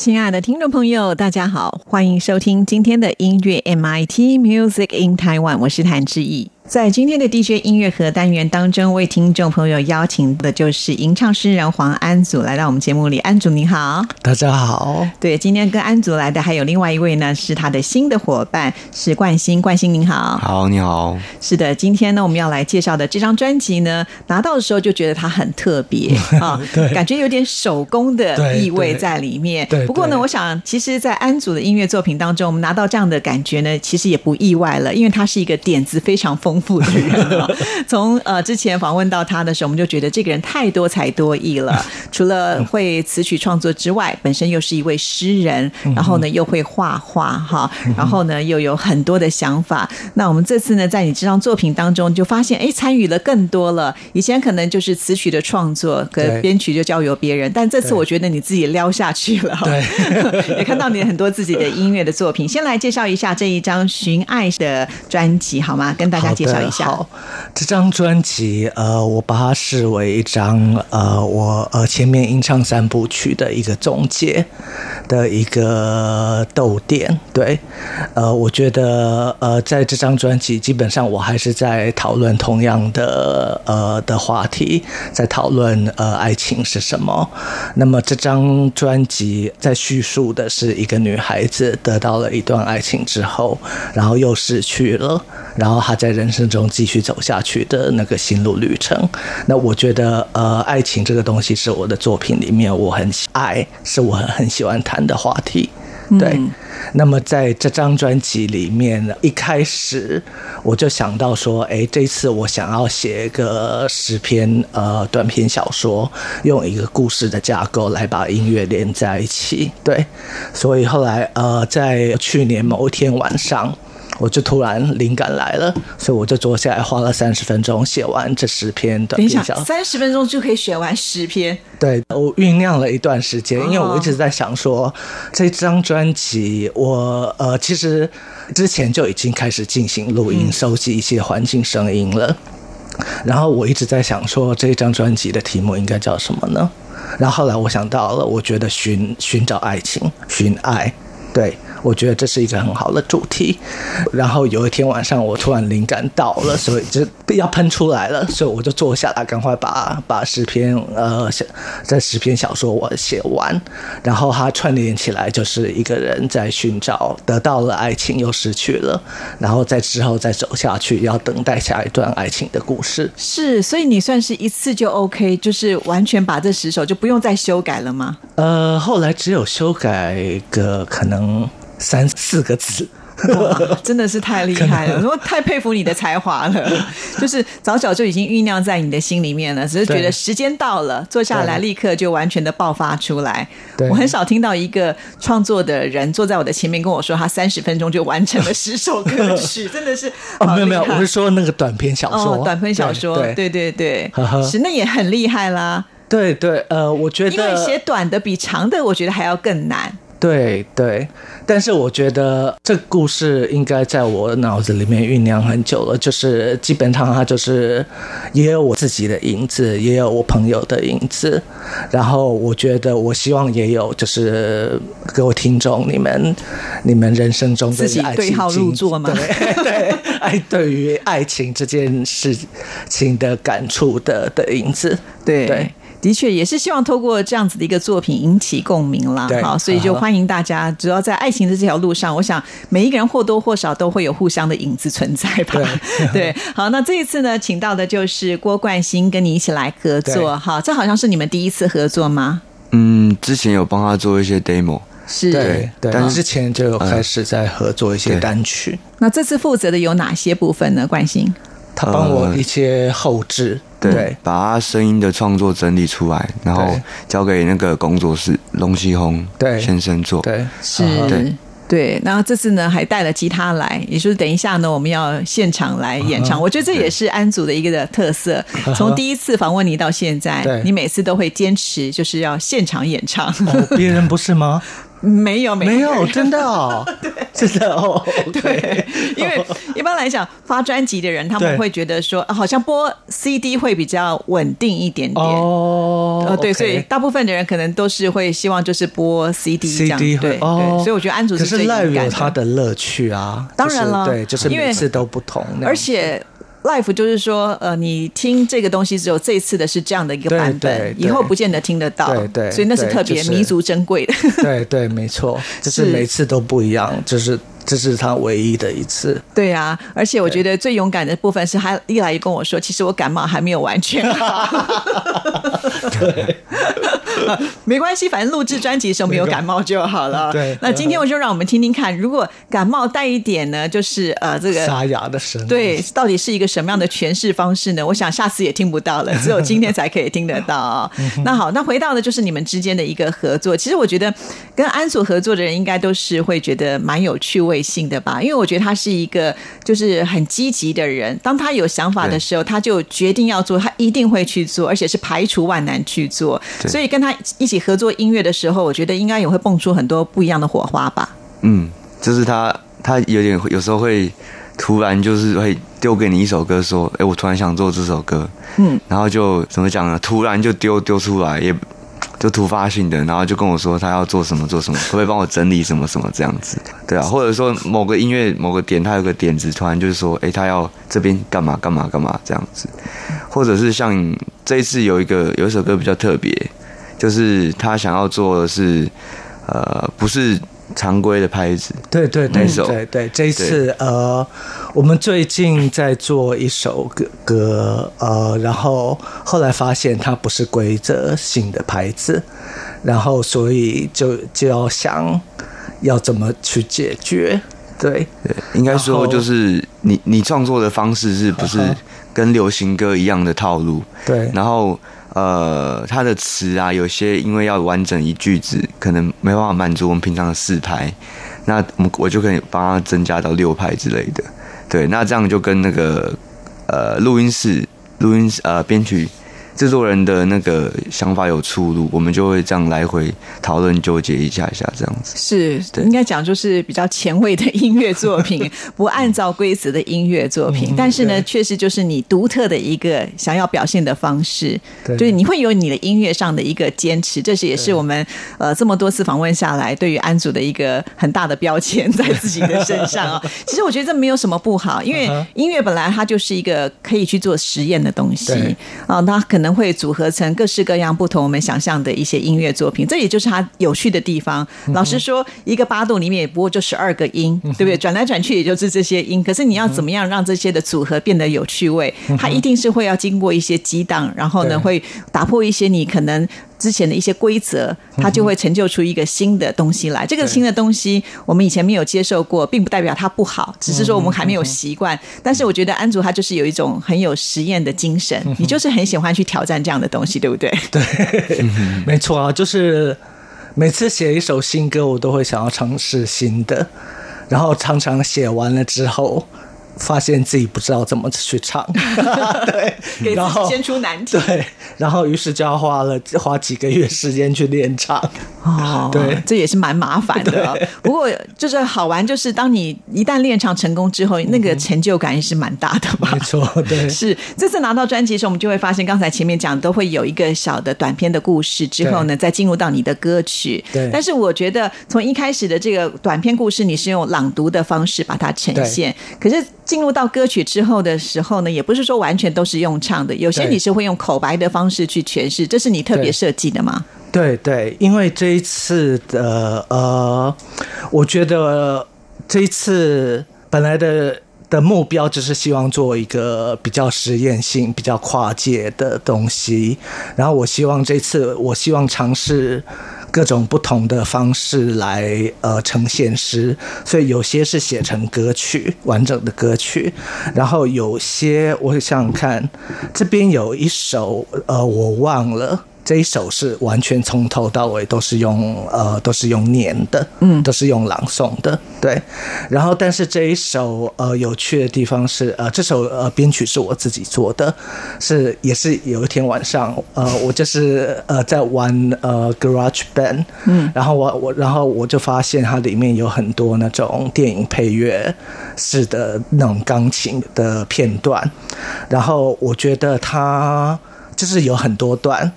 亲爱的听众朋友，大家好，欢迎收听今天的音乐 MIT Music in Taiwan，我是谭志毅。在今天的 DJ 音乐盒单元当中，为听众朋友邀请的就是吟唱诗人黄安祖来到我们节目里。安祖你好，大家好。对，今天跟安祖来的还有另外一位呢，是他的新的伙伴，是冠星。冠星您好，好，你好。是的，今天呢，我们要来介绍的这张专辑呢，拿到的时候就觉得它很特别啊，对，感觉有点手工的意味在里面。对，不过呢，我想，其实，在安祖的音乐作品当中，我们拿到这样的感觉呢，其实也不意外了，因为他是一个点子非常丰富的人。从呃之前访问到他的时候，我们就觉得这个人太多才多艺了。除了会词曲创作之外，本身又是一位诗人，然后呢又会画画哈，然后呢又有很多的想法。那我们这次呢，在你这张作品当中，就发现哎，参与了更多了。以前可能就是词曲的创作跟编曲就交由别人，但这次我觉得你自己撩下去了。对，也看到你很多自己的音乐的作品。先来介绍一下这一张《寻爱》的专辑好吗？跟大家介绍一下。好，这张专辑呃，我把它视为一张呃，我呃前面吟唱三部曲的一个总结的一个逗点。对，呃，我觉得呃，在这张专辑基本上我还是在讨论同样的呃的话题，在讨论呃爱情是什么。那么这张专辑在叙述的是一个女孩子得到了一段爱情之后，然后又失去了，然后她在人生中继续走下去的那个心路旅程。那我觉得呃，爱情这个东西是我的作品里面我很爱，是我很喜欢谈的话题。对，那么在这张专辑里面，一开始我就想到说，哎，这次我想要写一个十篇呃短篇小说，用一个故事的架构来把音乐连在一起。对，所以后来呃，在去年某一天晚上。我就突然灵感来了，所以我就坐下来花了三十分钟写完这十篇短篇小说。三十分钟就可以写完十篇？对，我酝酿了一段时间，因为我一直在想说，这张专辑我呃其实之前就已经开始进行录音，收集一些环境声音了。然后我一直在想说，这张专辑的题目应该叫什么呢？然后后来我想到了，我觉得寻寻找爱情，寻爱，对。我觉得这是一个很好的主题，然后有一天晚上我突然灵感到了，所以就要喷出来了，所以我就坐下来，赶快把把十篇呃这十篇小说我写完，然后它串联起来就是一个人在寻找得到了爱情又失去了，然后在之后再走下去要等待下一段爱情的故事。是，所以你算是一次就 OK，就是完全把这十首就不用再修改了吗？呃，后来只有修改个可能。三四个字，真的是太厉害了！我太佩服你的才华了，就是早早就已经酝酿在你的心里面了，只是觉得时间到了，坐下来立刻就完全的爆发出来。我很少听到一个创作的人坐在我的前面跟我说，他三十分钟就完成了十首歌曲，真的是哦，没有没有，我是说那个短篇小说，短篇小说，对。对对，是那也很厉害啦。对对，呃，我觉得因为写短的比长的，我觉得还要更难。对对，但是我觉得这故事应该在我脑子里面酝酿很久了，就是基本上它就是也有我自己的影子，也有我朋友的影子，然后我觉得我希望也有就是各位听众你们你们人生中的爱情入座吗？对对，爱对于爱情这件事情的感触的的影子，对对。的确也是希望透过这样子的一个作品引起共鸣啦，好，所以就欢迎大家，主要在爱情的这条路上，我想每一个人或多或少都会有互相的影子存在吧。对，好，那这一次呢，请到的就是郭冠新跟你一起来合作，哈，这好像是你们第一次合作吗？嗯，之前有帮他做一些 demo。是对对，但之前就有开始在合作一些对单曲，那这次负责的有哪些部分呢？冠希，他帮我一些后置，对，对把他声音的创作整理出来，然后交给那个工作室龙西红对先生做。对是对对，然后这次呢还带了吉他来，也就是等一下呢我们要现场来演唱。我觉得这也是安祖的一个的特色。从第一次访问你到现在对，你每次都会坚持就是要现场演唱。哦，别人不是吗？没有没有，真的哦，真的哦，对，因为一般来讲发专辑的人，他们会觉得说，啊好像播 CD 会比较稳定一点点。哦，呃，对所以大部分的人可能都是会希望就是播 CD 这样。CD 对哦。对，所以我觉得安祖可是最勇 live 敢有它的乐趣啊，当然了。就是对，就是每次都不同，而且 live 就是说，呃，你听这个东西只有这一次的是这样的一个版本以后不见得听得到，对对所以那是特别弥足珍贵的。对对，没错，就是是每次都不一样，就是这是他唯一的一次。对啊，而且我觉得最勇敢的部分是他一来就跟我说，其实我感冒还没有完全好。对，没关系，反正录制专辑的时候没有感冒就好了。对那今天我就让我们听听看，如果感冒带一点呢，就是呃这个。沙哑的声音，对，到底是一个什么样的诠释方式呢？我想下次也听不到了，只有今天才可以听得到 啊、那好，那回到的就是你们之间的一个合作。其实我觉得跟安所合作的人，应该都是会觉得蛮有趣味性的吧，因为我觉得他是一个就是很积极的人。当他有想法的时候，他就决定要做，他一定会去做，而且是排除万难去做。所以跟他一起合作音乐的时候，我觉得应该也会蹦出很多不一样的火花吧。嗯，就是他他有点有时候会突然就是会丢给你一首歌，说，哎、我突然想做这首歌，嗯，然后就怎么讲呢？突然就丢丢出来，也就突发性的，然后就跟我说他要做什么做什么，可不可以帮我整理什么什么这样子？对啊，或者说某个音乐某个点，他有个点子，突然就是说，哎、他要这边干嘛干嘛干嘛这样子，或者是像这一次有一个有一首歌比较特别，就是他想要做的是，呃，不是常规的拍子，对对对那首。对对，这一次呃，我们最近在做一首歌歌呃，然后后来发现它不是规则性的牌子，然后所以就就要想要怎么去解决，对对，应该说就是你你创作的方式是不是跟流行歌一样的套路？对然后呃，它的词啊，有些因为要完整一句子，可能没办法满足我们平常的四拍，那我们我就可以帮它增加到六拍之类的。对，那这样就跟那个呃录音室录音室呃编曲制作人的那个想法有出入，我们就会这样来回讨论纠结一下一下这样子。是应该讲就是比较前卫的音乐作品，不按照规则的音乐作品，但是呢，确实就是你独特的一个想要表现的方式，对。就是你会有你的音乐上的一个坚持，这是也是我们呃这么多次访问下来对于安祖的一个很大的标签在自己的身上啊。其实我觉得这没有什么不好，因为音乐本来它就是一个可以去做实验的东西对。啊，它可能会组合成各式各样不同我们想象的一些音乐作品，这也就是它有趣的地方。老实说，一个八度里面也不过就十二个音，对不对？转来转去也就是这些音，可是你要怎么样让这些的组合变得有趣味？它一定是会要经过一些激荡，然后呢会打破一些你可能。之前的一些规则，它就会成就出一个新的东西来。这个新的东西，我们以前没有接受过，并不代表它不好，只是说我们还没有习惯。但是我觉得安竹他就是有一种很有实验的精神，你就是很喜欢去挑战这样的东西，对不对？对，没错啊，就是每次写一首新歌，我都会想要尝试新的，然后常常写完了之后。发现自己不知道怎么去唱，对，给自然后己先出难题。对，然后于是就要花了花几个月时间去练唱。哦，对。这也是蛮麻烦的。哦、不过就是好玩，就是当你一旦练唱成功之后，那个成就感也是蛮大的吧。没。错，对，是这次拿到专辑的时候，我们就会发现，刚才前面讲都会有一个小的短片的故事，之后呢，再进入到你的歌曲。对。但是我觉得从一开始的这个短片故事，你是用朗读的方式把它呈现，可是进入到歌曲之后的时候呢，也不是说完全都是用唱的，有些你是会用口白的方式去诠释，这是你特别设计的吗？对对，因为这一次的呃，我觉得这一次本来的的目标就是希望做一个比较实验性、比较跨界的东西，然后我希望这次我希望尝试各种不同的方式来呃呈现诗，所以有些是写成歌曲，完整的歌曲，然后有些我想想看，这边有一首呃我忘了。这一首是完全从头到尾都是用呃都是用念的，嗯，都是用朗诵的，对。然后，但是这一首呃有趣的地方是，呃，这首呃编曲是我自己做的，是也是有一天晚上，呃，我就是呃在玩呃 Garage Band，嗯，然后我我然后我就发现它里面有很多那种电影配乐式的那种钢琴的片段，然后我觉得它就是有很多段。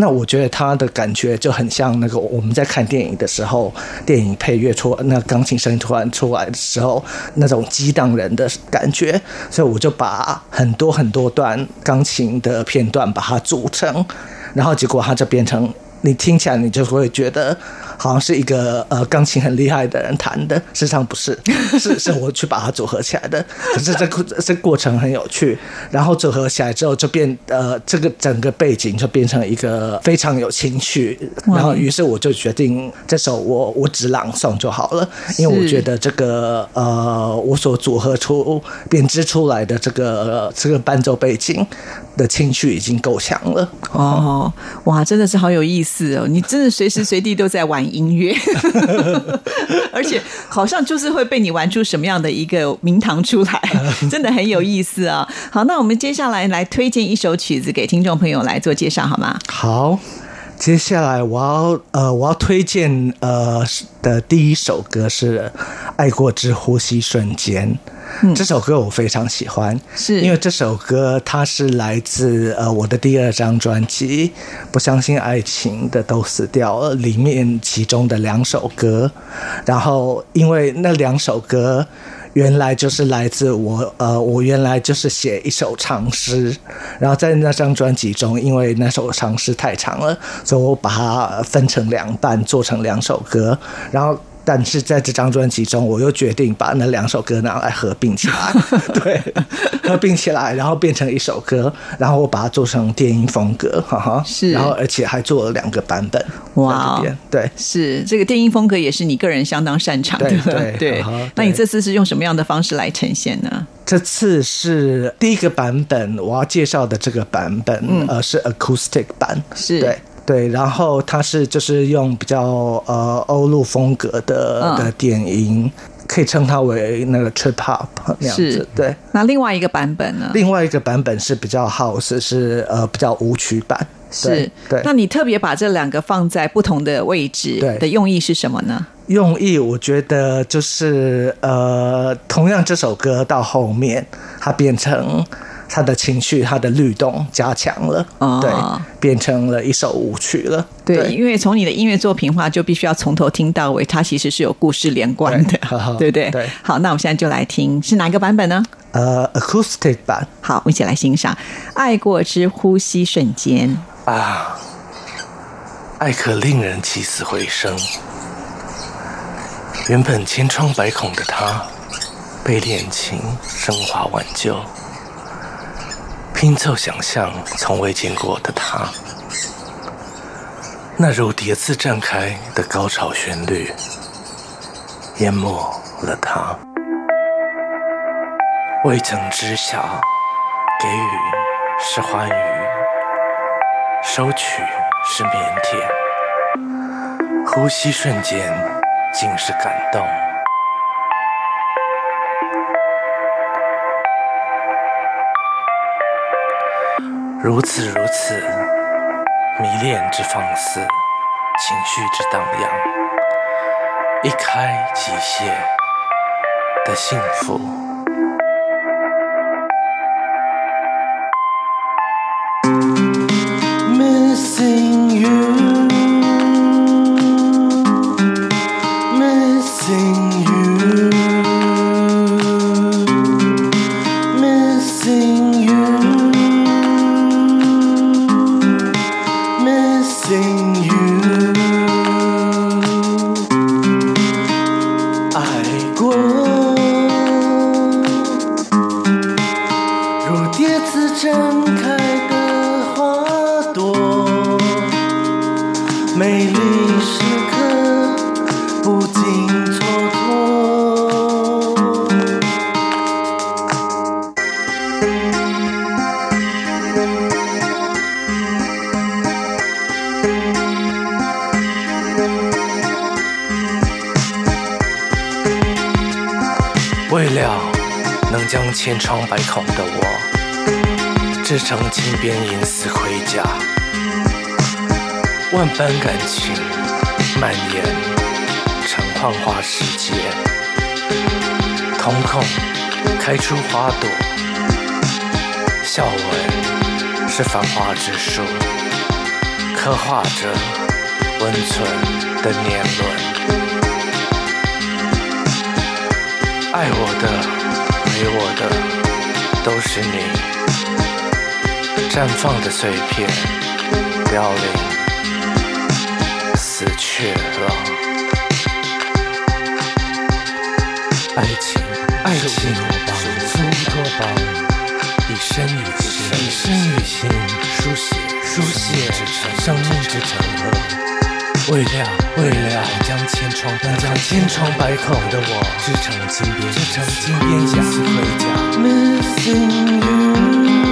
那我觉得他的感觉就很像那个我们在看电影的时候，电影配乐出那钢琴声突然出来的时候，那种激荡人的感觉，所以我就把很多很多段钢琴的片段把它组成，然后结果它就变成。你听起来，你就会觉得好像是一个呃钢琴很厉害的人弹的，事实上不是，是是我去把它组合起来的。可是这过这过程很有趣，然后组合起来之后就变呃这个整个背景就变成一个非常有情绪。然后于是我就决定这首我我只朗诵就好了，因为我觉得这个呃我所组合出编织出来的这个这个伴奏背景的情绪已经够强了。哦，哇，真的是好有意思。是哦，你真的随时随地都在玩音乐，而且好像就是会被你玩出什么样的一个名堂出来，真的很有意思啊！好，那我们接下来来推荐一首曲子给听众朋友来做介绍，好吗？好，接下来我要呃，我要推荐呃的第一首歌是《爱过之呼吸瞬间》。嗯。这首歌我非常喜欢，是。因为这首歌它是来自呃我的第二张专辑《不相信爱情的都死掉了》里面其中的两首歌，然后因为那两首歌原来就是来自我呃我原来就是写一首长诗，然后在那张专辑中，因为那首长诗太长了，所以我把它分成两半做成两首歌，然后。但是在这张专辑中，我又决定把那两首歌拿来合并起来，对，合并起来，然后变成一首歌，然后我把它做成电音风格，哈哈，是，然后而且还做了两个版本，哇，对，是。这个电音风格也是你个人相当擅长的，对对。那你这次是用什么样的方式来呈现呢？这次是第一个版本，我要介绍的这个版本，呃，是 acoustic 版，是。对。对，然后它是就是用比较呃欧陆风格的的电音，可以称它为那个 trip hop 那样子。对，那另外一个版本呢？另外一个版本是比较 house，是呃比较舞曲版。是，对。那你特别把这两个放在不同的位置，的用意是什么呢？用意我觉得就是呃，同样这首歌到后面它变成。他的情绪，他的律动加强了，对，变成了一首舞曲了。对，因为从你的音乐作品话，就必须要从头听到尾，它其实是有故事连贯的，对 不对？对。好，那我们现在就来听，是哪个版本呢？呃，acoustic 版。好，我们一起来欣赏《爱过之呼吸瞬间》啊，爱可令人起死回生。原本千疮百孔的他，被恋情升华挽救。拼凑想象从未见过的他，那如蝶自绽开的高潮旋律，淹没了他。未曾知晓，给予是欢愉，收取是腼腆，呼吸瞬间竟是感动。如此如此，迷恋之放肆，情绪之荡漾，一开即谢的幸福。千疮百孔的我织成金边银丝盔甲，万般感情蔓延成幻化世界，瞳孔开出花朵，笑纹是繁华之树，刻画着温存的年轮。爱我的，陪我的，都是你。绽放的碎片，凋零，死去了。爱情，爱情，是乌托邦，以身与心，以身与心，书写，书写，生命之长河。为了，为了将千疮，将千疮百孔的我织成金边，织成金边甲，盔甲。，missing you。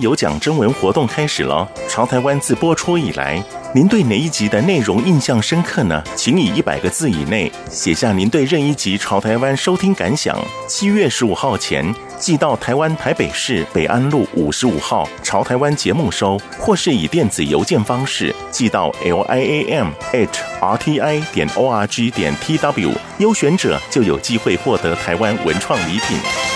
有奖征文活动开始了。朝台湾自播出以来，您对哪一集的内容印象深刻呢？请以一百个字以内写下您对任一集朝台湾收听感想。七月十五号前寄到台湾台北市北安路五十五号朝台湾节目收，或是以电子邮件方式寄到 l i a m at r t i 点 o r g 点 t w，优选者就有机会获得台湾文创礼品。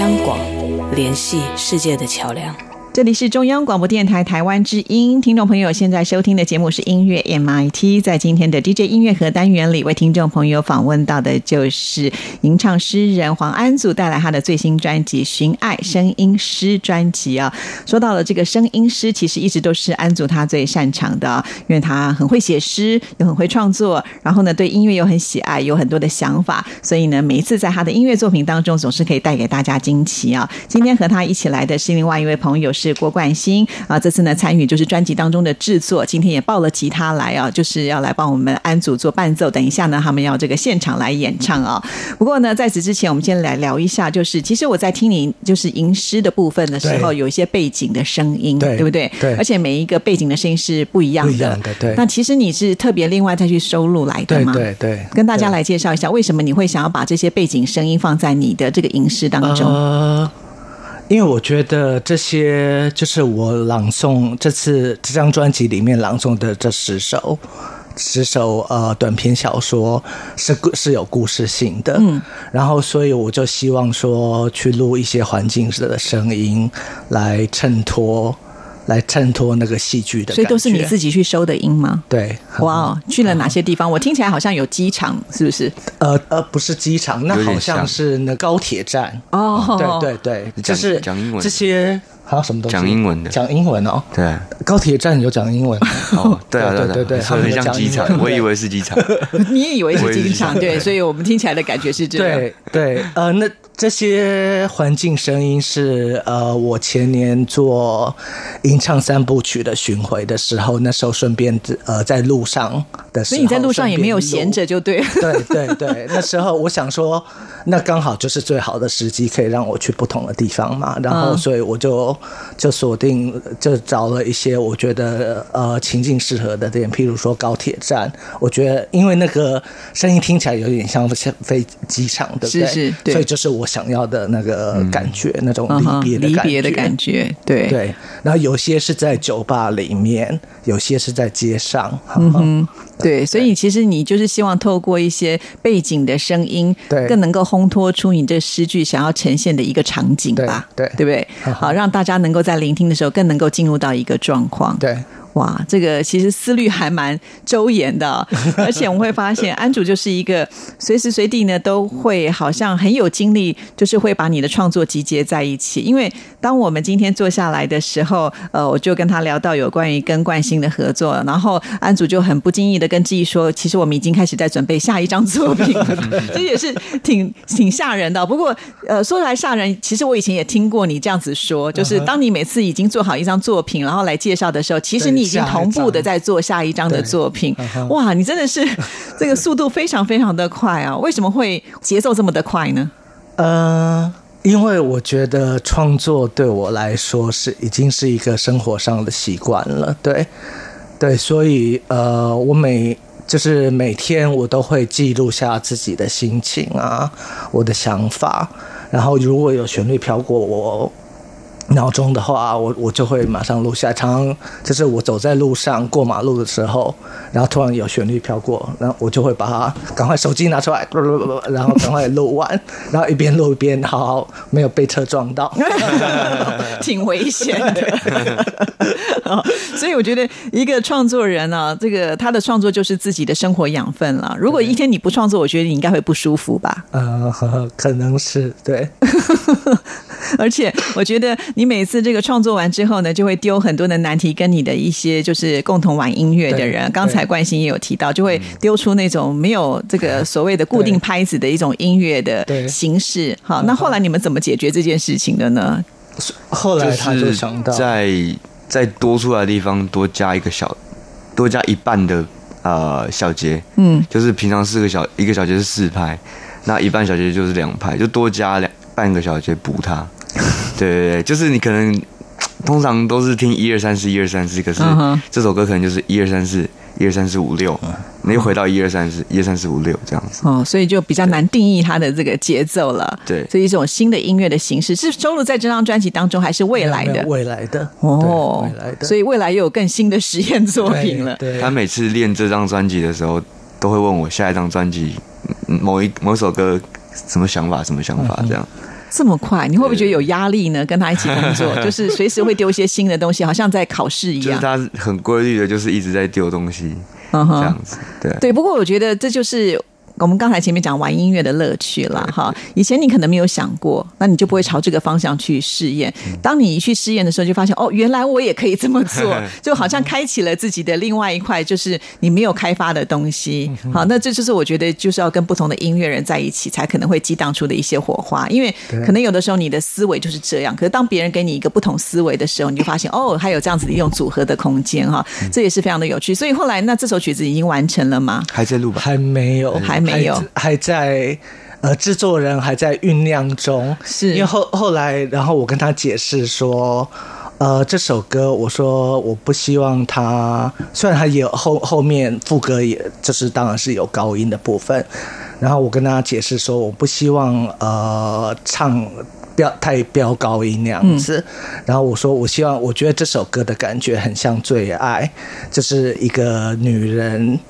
央广，联系世界的桥梁。这里是中央广播电台台湾之音，听众朋友现在收听的节目是音乐 MIT。在今天的 DJ 音乐盒单元里，为听众朋友访问到的就是吟唱诗人黄安祖带来他的最新专辑《寻爱声音诗》专辑啊。说到了这个声音诗，其实一直都是安祖他最擅长的，因为他很会写诗，又很会创作，然后呢对音乐又很喜爱，有很多的想法，所以呢每一次在他的音乐作品当中，总是可以带给大家惊奇啊。今天和他一起来的是另外一位朋友。是郭冠新啊，这次呢参与就是专辑当中的制作，今天也抱了吉他来啊，就是要来帮我们安组做伴奏。等一下呢，他们要这个现场来演唱啊。不过呢，在此之前，我们先来聊一下，就是其实我在听你就是吟诗的部分的时候，有一些背景的声音，对不对？对，而且每一个背景的声音是不一样的。不一样的，对。那其实你是特别另外再去收录来的吗？对对。跟大家来介绍一下，为什么你会想要把这些背景声音放在你的这个吟诗当中？呃因为我觉得这些就是我朗诵这次这张专辑里面朗诵的这十首，十首呃短篇小说是是有故事性的，嗯，然后所以我就希望说去录一些环境的声音来衬托。来衬托那个戏剧的。所以都是你自己去收的音吗？对，哇哦，去了哪些地方？我听起来好像有机场，是不是？呃呃，不是机场，那好像像是那高铁站。哦，对对对，就是讲英文这些还有什么东西？讲英文的讲英文哦。对，高铁站有讲英文哦，对啊，对对对所以很像机场，我以为是机场。你也以为是机场，对，所以我们听起来的感觉是这样。对对，呃，那这些环境声音是呃，我前年做吟唱三部曲的巡回的时候，那时候顺便呃在路上的时候，所以你在路上也没有闲着，就对了。对对对，那时候我想说，那刚好就是最好的时机，可以让我去不同的地方嘛。然后，嗯所以我就就锁定，就找了一些我觉得呃情境适合的点，譬如说高铁站。我觉得，因为那个声音听起来有点像像飞机场，对不对？是是对所以就是我想要的那个感觉，那种离别的感觉。离别的感觉，对对，然后有些是在酒吧里面，有些是在街上。嗯哼，对，所以其实你就是希望透过一些背景的声音，对更能够烘托出你这诗句想要呈现的一个场景吧，对对对不对？好，让大家能够在聆听的时候更能够进入到一个状况。对。哇，这个其实思虑还蛮周延的哦、而且我们会发现安主就是一个随时随地呢都会好像很有精力，就是会把你的创作集结在一起。因为当我们今天坐下来的时候，呃，我就跟他聊到有关于跟冠星的合作，然后安主就很不经意的跟志毅说，其实我们已经开始在准备下一张作品了，这也是挺挺吓人的哦。不过呃，说来吓人，其实我以前也听过你这样子说，就是当你每次已经做好一张作品，然后来介绍的时候，其实你已经同步的在做下一张的作品。哇，你真的是 这个速度非常非常的快啊！为什么会节奏这么的快呢？呃，因为我觉得创作对我来说是已经是一个生活上的习惯了，对，对，所以呃，我每就是每天我都会记录下自己的心情啊，我的想法，然后如果有旋律飘过我。脑中的话，我我就会马上录下来。常常就是我走在路上过马路的时候，然后突然有旋律飘过，然后我就会把它赶快手机拿出来，然后赶快录完，然后一边录一边好好没有被车撞到。挺危险的。哦所以我觉得一个创作人啊，这个他的创作就是自己的生活养分了。如果一天你不创作，我觉得你应该会不舒服吧。呃，可能是对。而且我觉得你每次这个创作完之后呢，就会丢很多的难题，跟你的一些就是共同玩音乐的人，刚才冠心也有提到，就会丢出那种没有这个所谓的固定拍子的一种音乐的形式。好，那后来你们怎么解决这件事情的呢？后来他就想到，在在多出来的地方多加一个小，多加一半的呃小节，嗯，就是平常四个小一个小节是四拍，那一半小节就是两拍，就多加两半个小节补它。对对对，就是你可能通常都是听一二三四一二三四，可是这首歌可能就是一二三四一二三四五六，你又回到一二三四一二三四五六这样子。哦，所以就比较难定义它的这个节奏了。对这一种新的音乐的形式是收录在这张专辑当中，还是未来的？未来的哦，未来的，所以未来又有更新的实验作品了。对，他每次练这张专辑的时候，都会问我下一张专辑嗯某一某首歌什么想法，什么想嗯法这样。这么快，你会不会觉得有压力呢？跟他一起工作，就是随时会丢一些新的东西，好像在考试一样。就是他很规律的，就是一直在丢东西，这样子。对，对，不过我觉得这就是我们刚才前面讲玩音乐的乐趣了哈。以前你可能没有想过，那你就不会朝这个方向去试验。当你一去试验的时候，就发现哦，原来我也可以这么做，就好像开启了自己的另外一块，就是你没有开发的东西。好，那这就是我觉得就是要跟不同的音乐人在一起，才可能会激荡出的一些火花。因为可能有的时候你的思维就是这样，可是当别人给你一个不同思维的时候，你就发现哦，还有这样子的一种组合的空间哈，这也是非常的有趣。所以后来那这首曲子已经完成了吗？还在录吧？还没有，还没有还还在。呃，制作人还在酝酿中，是因为后后来，然后我跟他解释说，呃，这首歌，我说我不希望它，虽然它也有后后面副歌，也就是当然是有高音的部分，然后我跟他解释说，我不希望呃唱飙太飙高音那样子，然后我说我希望，我觉得这首歌的感觉很像《最爱》，就是一个女人。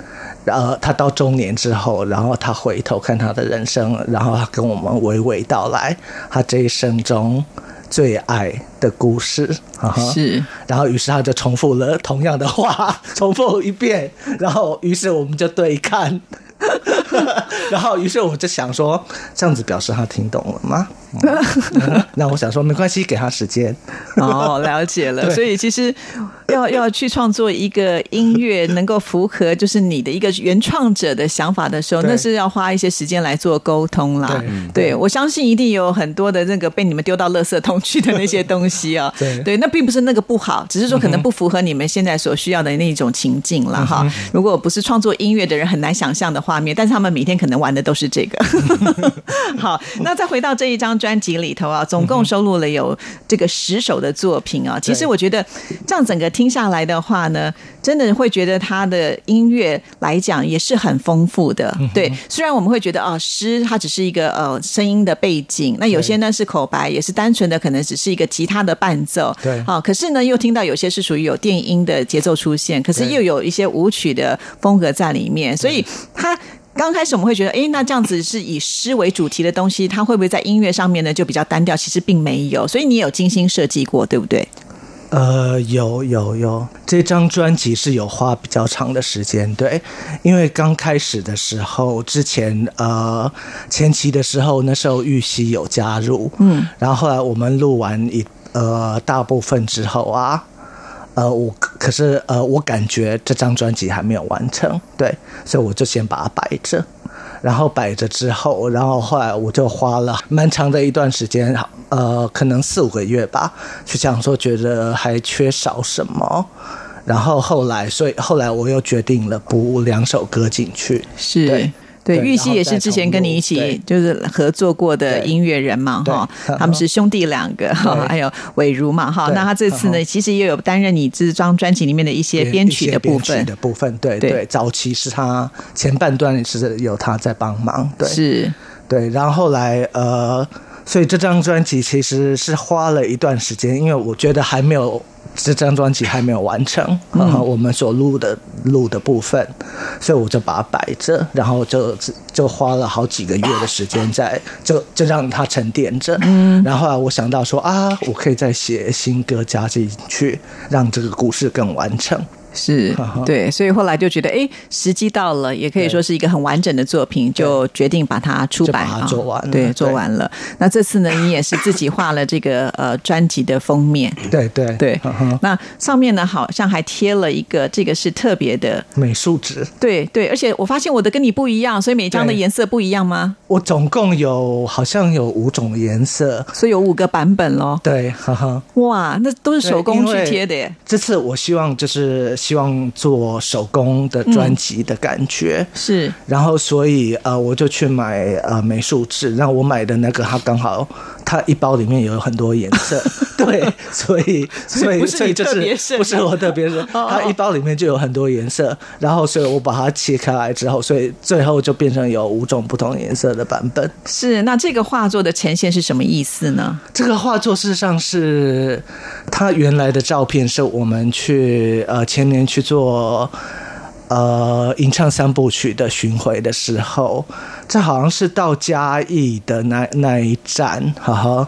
呃，她到中年之后，然后她回头看她的人生，然后她跟我们娓娓道来，她这一生中最爱的故事。是，然后于是他就重复了同样的话，重复一遍，然后于是我们就对看。然后，于是我就想说，这样子表示他听懂了吗？嗯 那我想说，没关系，给他时间。哦，了解了。所以其实要要去创作一个音乐，能够符合就是你的一个原创者的想法的时候，那是要花一些时间来做沟通啦。对我相信一定有很多的那个被你们丢到垃圾桶去的那些东西啊。对那并不是那个不好，只是说可能不符合你们现在所需要的那种情境了哈。如果不是创作音乐的人，很难想象的画面，但是他们每天可能玩的都是这个。好，那再回到这一张专辑里头啊，总共收录了有这个十首的作品啊。其实我觉得这样整个听下来的话呢，真的会觉得他的音乐来讲也是很丰富的。对，虽然我们会觉得啊，诗它只是一个呃声音的背景，那有些呢是口白，也是单纯的可能只是一个吉他的伴奏。对好，可是呢又听到有些是属于有电音的节奏出现，可是又有一些舞曲的风格在里面，所以它。刚开始我们会觉得，诶，那这样子是以诗为主题的东西，它会不会在音乐上面呢就比较单调？其实并没有，所以你有精心设计过，对不对？呃，有有有，这张专辑是有花比较长的时间，对，因为刚开始的时候，之前呃前期的时候，那时候玉溪有加入，嗯，然后后来我们录完一呃大部分之后啊。呃，我可是呃，我感觉这张专辑还没有完成，对，所以我就先把它摆着，然后摆着之后，然后后来我就花了蛮长的一段时间，呃，可能四五个月吧，去想说觉得还缺少什么，然后后来，所以后来我又决定了补两首歌进去，是。对对，玉溪也是之前跟你一起就是合作过的音乐人嘛，哈，他们是兄弟两个，哈，还有伟如嘛，哈，那他这次呢，其实也有担任你这张专辑里面的一些编曲的部分，的部分，对对。对，早期是他前半段是有他在帮忙，对，是。对，然后后来呃，所以这张专辑其实是花了一段时间，因为我觉得还没有这张专辑还没有完成，然后、我们所录的录的部分，所以我就把它摆着，然后就就花了好几个月的时间在就就让它沉淀着，嗯，然后后来我想到说啊，我可以再写新歌加进去，让这个故事更完整。是对，所以后来就觉得，哎，时机到了，也可以说是一个很完整的作品，就决定把它出版就把它做完了对，做完了。那这次呢，你也是自己画了这个 呃专辑的封面，对对对。那上面呢，好像还贴了一个，这个是特别的，美术纸，对对，而且我发现我的跟你不一样，所以每张的对颜色不一样吗？我总共有好像有五种颜色，所以有五个版本咯。对，哈哈。哇，那都是手工去贴的耶。这次我希望就是希望做手工的专辑的感觉，是，然后所以呃我就去买呃美术纸，然后我买的那个它刚好它一包里面有很多颜色，对，所以所以所以就是不是我特别是 哦。它一包里面就有很多颜色，然后所以我把它切开来之后，所以最后就变成有五种不同颜色的版本。是，那这个画作的呈现是什么意思呢？这个画作事实上是它原来的照片，是我们去呃前年去做呃吟唱三部曲的巡回的时候，这好像是到嘉义的那那一站，哈哈。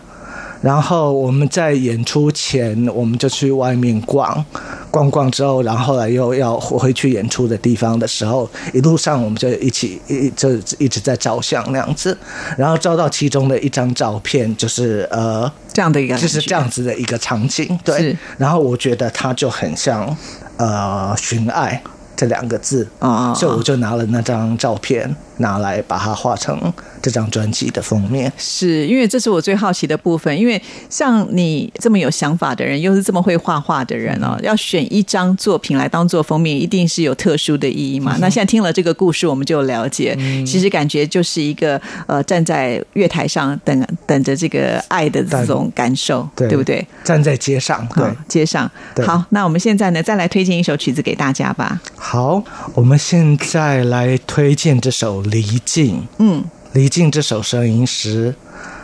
然后我们在演出前，我们就去外面逛，逛逛之后，然后后来又要回去演出的地方的时候，一路上我们就一起一就一直在照相那样子，然后照到其中的一张照片，就是呃这样的一个，就是这样子的一个场景，对。然后我觉得它就很像呃寻爱这两个字，嗯所以我就拿了那张照片拿来把它画成这张专辑的封面。是因为这是我最好奇的部分，因为像你这么有想法的人，又是这么会画画的人哦，要选一张作品来当做封面，一定是有特殊的意义嘛。那现在听了这个故事，我们就了解，其实感觉就是一个呃站在月台上等等着这个爱的这种感受，对对不对？站在街上，对好，街上好，那我们现在呢，再来推荐一首曲子给大家吧。好，我们现在来推荐这首《离境》。嗯，《离境》这首声音诗，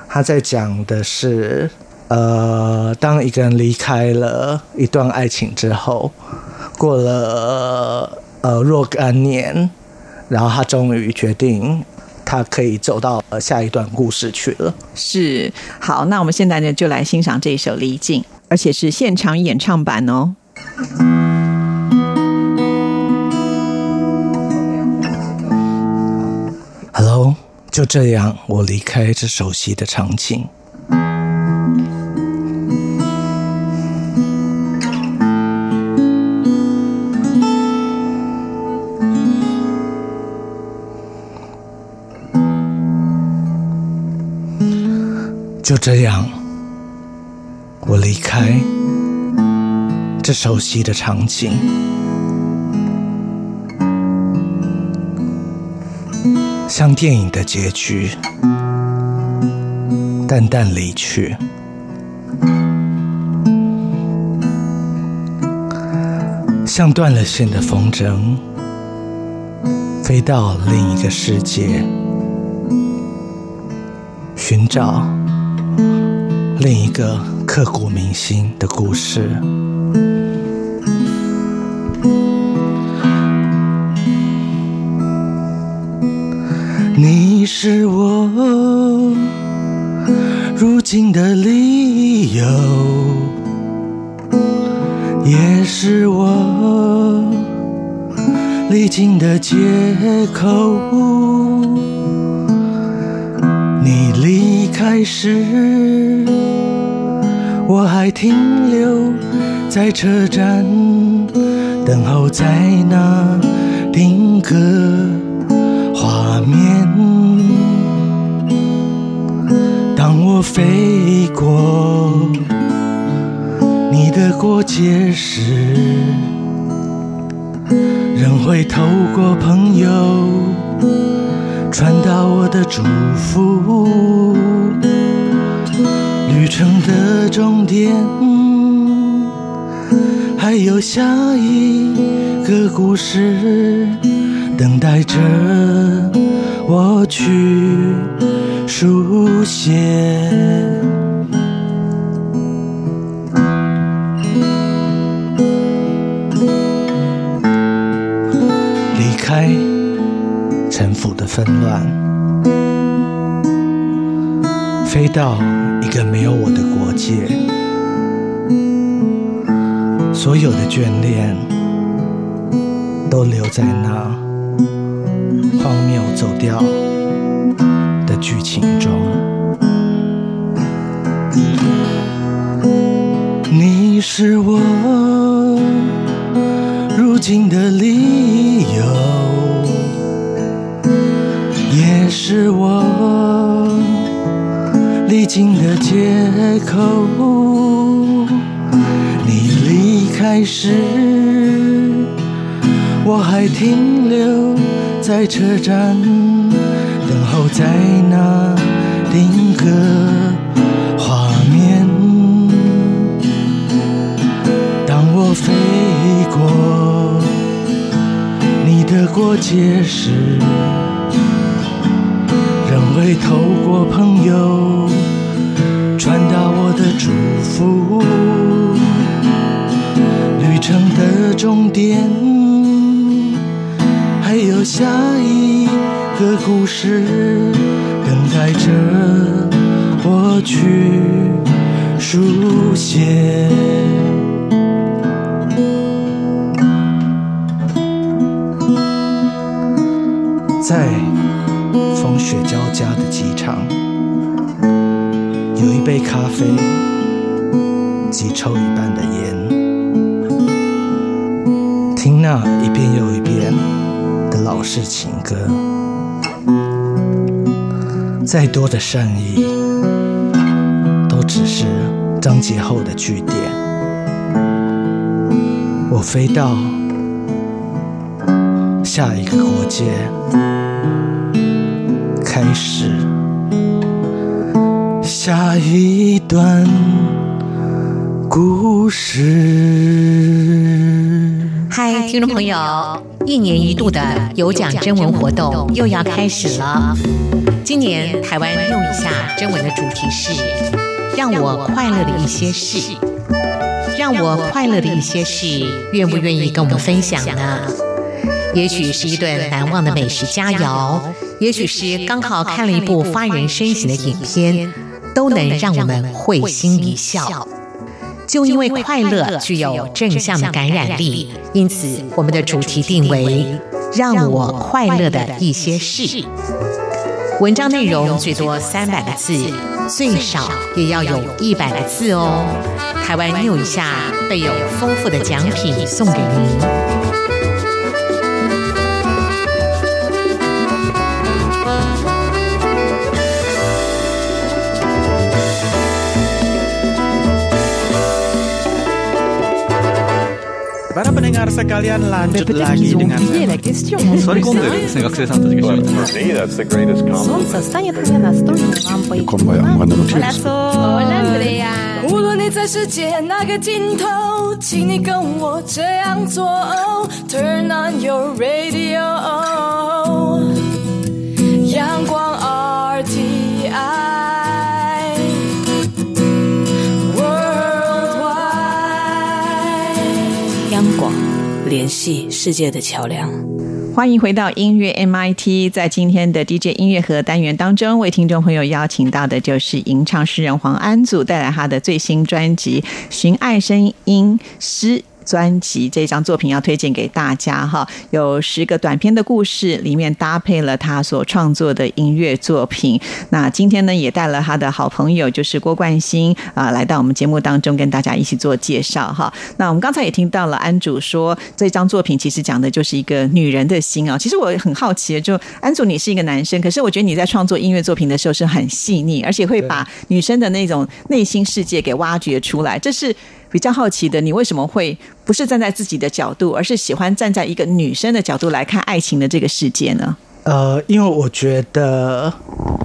他在讲的是，呃，当一个人离开了一段爱情之后，过了呃若干年，然后他终于决定他可以走到下一段故事去了。是好，那我们现在呢就来欣赏这一首《离境》，而且是现场演唱版哦。就这样，我离开这熟悉的场景。就这样，我离开这熟悉的场景。像电影的结局，淡淡离去。像断了线的风筝，飞到另一个世界，寻找另一个刻骨铭心的故事。你是我如今的理由，也是我历经的借口。你离开时，我还停留在车站，等候在那定格。我飞过你的过街时，仍会透过朋友传达我的祝福。旅程的终点，还有下一个故事。等待着我去书写。离开城府的纷乱，飞到一个没有我的国界，所有的眷恋都留在那。荒谬走掉剧情中，你是我如今的理由，也是我历经的借口。你离开时，我还停留。在车站等候，在那定格画面。当我飞过你的过街时，仍会透过朋友传达我的祝福。旅程的终点。还有下一个故事等待着我去书写。在风雪交加的机场，有一杯咖啡及抽一半的烟，听那一遍又一遍的。老式情歌，再多的善意，都只是章节后的句点。我飞到下一个国界，开始下一段故事。嗨，听众朋友。一年一度的有奖征文活动又要开始了。今年台湾用一下征文的主题是“让我快乐的一些事”。让我快乐的一些事，愿不愿意跟我们分享呢？也许是一顿难忘的美食佳肴，也许是刚好看了一部发人深省的影片，都能让我们会心一笑。就因为快乐具有正向的感染力，因此我们的主题定为“让我快乐的一些事”。文章内容最多三百个字，最少也要有一百个字哦。台湾 New 一下备有丰富的奖品送给您。Para pendengar sekalian lanjut lagi dengan oublié la question. 座り込んでるですね学生さんたちが But for me, that's the greatest compliment. Солнце станет мне настольной лампой. Hola, Hola, Andrea. 无论你在世界哪个尽头，请你跟我这样做。Turn on your radio， 联系世界的桥梁。欢迎回到音乐 MIT，在今天的 DJ 音乐盒单元当中，为听众朋友邀请到的就是吟唱诗人黄安祖带来他的最新专辑《寻爱声音诗》。专辑这张作品要推荐给大家哈，有十个短篇的故事，里面搭配了他所创作的音乐作品。那今天呢，也带了他的好朋友，就是郭冠希啊、来到我们节目当中，跟大家一起做介绍哈。那我们刚才也听到了安主说，这张作品其实讲的就是一个女人的心啊。其实我很好奇，就安主你是一个男生，可是我觉得你在创作音乐作品的时候是很细腻，而且会把女生的那种内心世界给挖掘出来，这是。比较好奇的，你为什么会不是站在自己的角度，而是喜欢站在一个女生的角度来看爱情的这个世界呢？呃，因为我觉得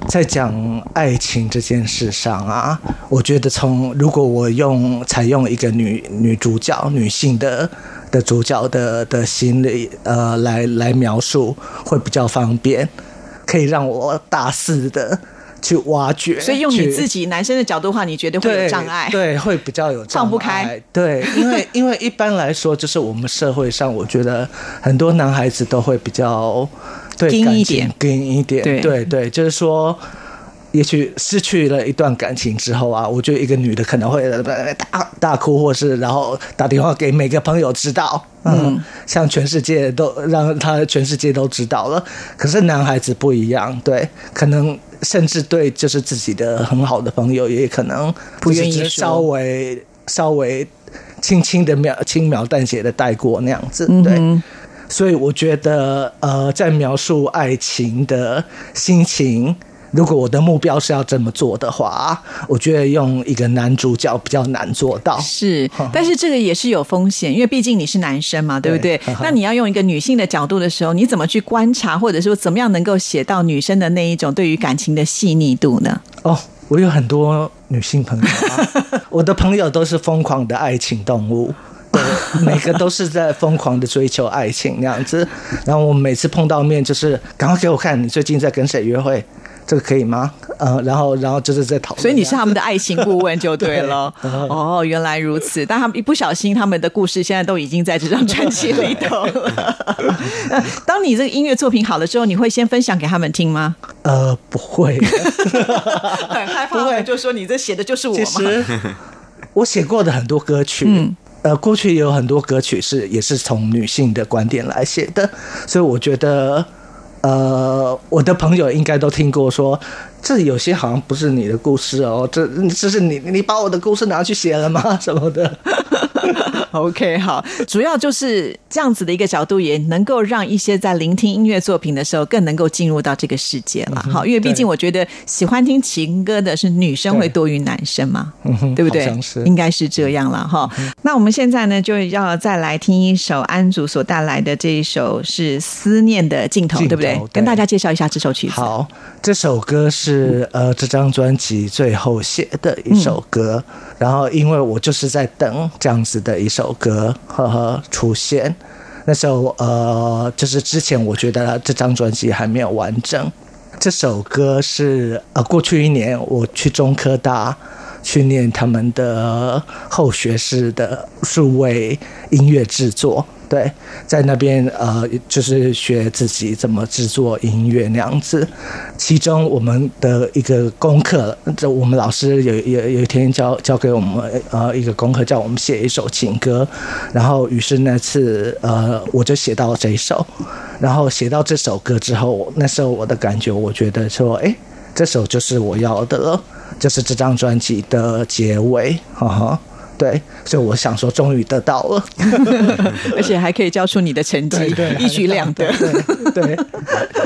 在讲爱情这件事上啊，我觉得从如果我用采用一个女女主角、女性的的主角的的心理呃来来描述，会比较方便，可以让我大肆的去挖掘。所以用你自己男生的角度的话，你觉得会有障碍？对，会比较有障放不开。对，因为因为一般来说，就是我们社会上，我觉得很多男孩子都会比较对硬感情一点硬一点，对对对，就是说。也许失去了一段感情之后啊，我觉得一个女的可能会大大哭，或是然后打电话给每个朋友知道，嗯，像全世界都让他全世界都知道了。可是男孩子不一样，对，可能甚至对就是自己的很好的朋友，也可能不愿意稍微稍微轻轻的描轻描淡写的带过那样子，对。嗯所以我觉得，呃，在描述爱情的心情，如果我的目标是要这么做的话，我觉得用一个男主角比较难做到。是，但是这个也是有风险，因为毕竟你是男生嘛，对不对？对 那你要用一个女性的角度的时候，你怎么去观察，或者说怎么样能够写到女生的那一种对于感情的细腻度呢？哦，我有很多女性朋友、啊，我的朋友都是疯狂的爱情动物。对，每个都是在疯狂的追求爱情那样子，然后我每次碰到面就是赶快给我看你最近在跟谁约会，这个可以吗？呃，然后然后就是在讨论所以你是他们的爱情顾问就对了。哦，原来如此。但他们一不小心，他们的故事现在都已经在这张专辑里头了。呃 当你这个音乐作品好了之后，你会先分享给他们听吗？呃不会，很害怕，他们就说你这写的就是我其嘛。实我写过的很多歌曲，嗯呃，过去也有很多歌曲是也是从女性的观点来写的，所以我觉得，呃，我的朋友应该都听过说，这有些好像不是你的故事哦，这这是你你把我的故事拿去写了吗？什么的。OK，好，主要就是这样子的一个角度，也能够让一些在聆听音乐作品的时候，更能够进入到这个世界了。好，因为毕竟我觉得喜欢听情歌的是女生会多于男生嘛，对不对应该是这样了哈。那我们现在呢，就要再来听一首安祖所带来的这一首是《思念的尽头》，对不对？对跟大家介绍一下这首曲子。好，这首歌是呃这张专辑最后写的一首歌，然后因为我就是在等这样子的一首歌呵呵出现，那时候呃就是之前我觉得这张专辑还没有完整，这首歌是呃过去一年我去中科大。去念他们的后学士的数位音乐制作，对，在那边呃，就是学自己怎么制作音乐那样子。其中我们的一个功课，这我们老师有有有一天教教给我们呃一个功课，叫我们写一首情歌。然后于是那次呃，我就写到这一首。然后写到这首歌之后，那时候我的感觉，我觉得说，哎，这首就是我要的了，就是这张专辑的结尾，哈哈。对，所以我想说，终于得到了，而且还可以交出你的成绩，一举两得。对，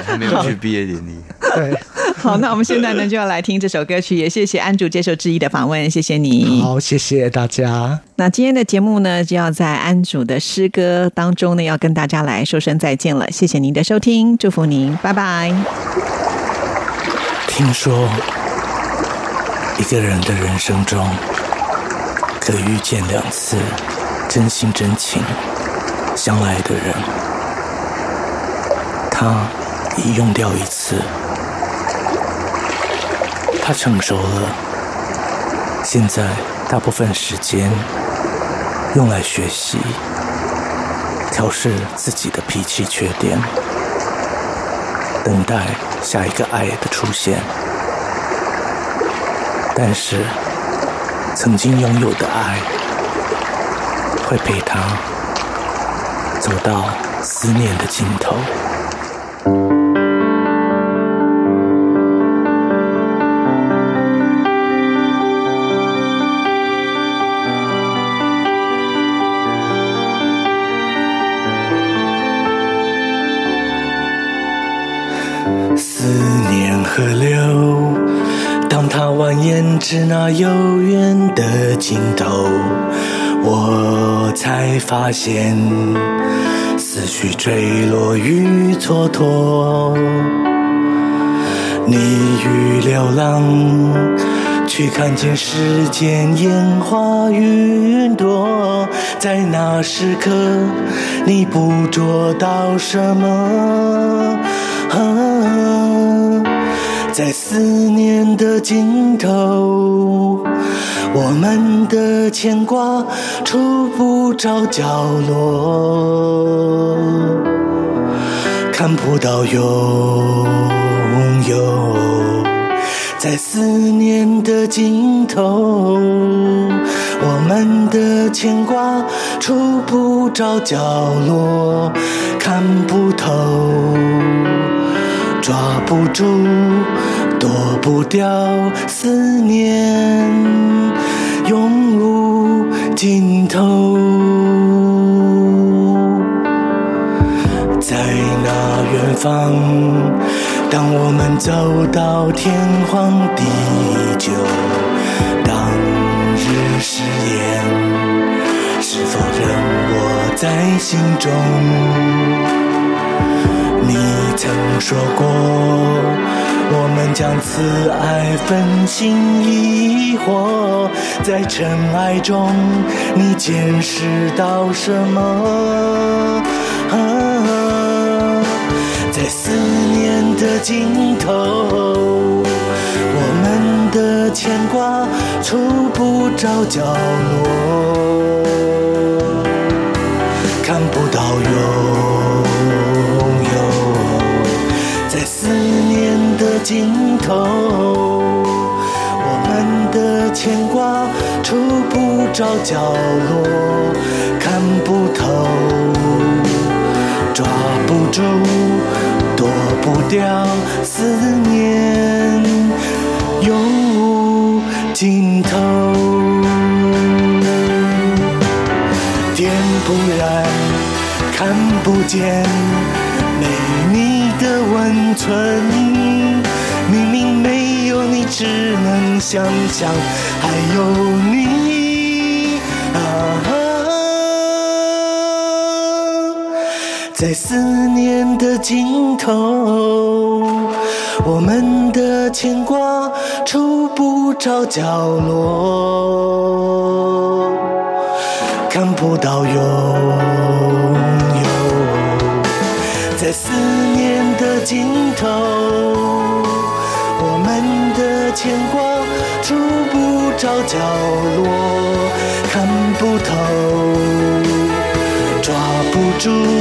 还没有去毕业典礼。对，好，那我们现在呢就要来听这首歌曲，也谢谢安主接受质疑的访问，谢谢你。好，谢谢大家。那今天的节目呢，就要在安主的诗歌当中呢，要跟大家来说声再见了。谢谢您的收听，祝福您，拜拜。听说一个人的人生中。可遇见两次真心真情相爱的人，他已用掉一次，他成熟了，现在大部分时间用来学习调试自己的脾气缺点，等待下一个爱的出现，但是。曾经拥有的爱，会陪他走到思念的尽头。思念河流。当它蜿蜒至那遥远的尽头，我才发现思绪坠落于蹉跎。你于流浪，去看见世间烟花云朵，在那时刻，你捕捉到什么？在思念的尽头，我们的牵挂触不着角落，看不到拥有。在思念的尽头，我们的牵挂触不着角落，看不透。抓不住，躲不掉，思念永无尽头。在那远方，当我们走到天荒地久，当日誓言是否仍握在心中？你曾说过，我们将此爱分心一火，在尘埃中，你见识到什么？在思念的尽头，我们的牵挂触不着角落，尽头，我们的牵挂触不着角落，看不透，抓不住，躲不掉，思念永无尽头。点不燃，看不见，没你的温存。明明没有你只能想象还有你啊，在思念的尽头，我们的牵挂触不着角落，看不到拥有，在思念的尽头。角落，看不透，抓不。住。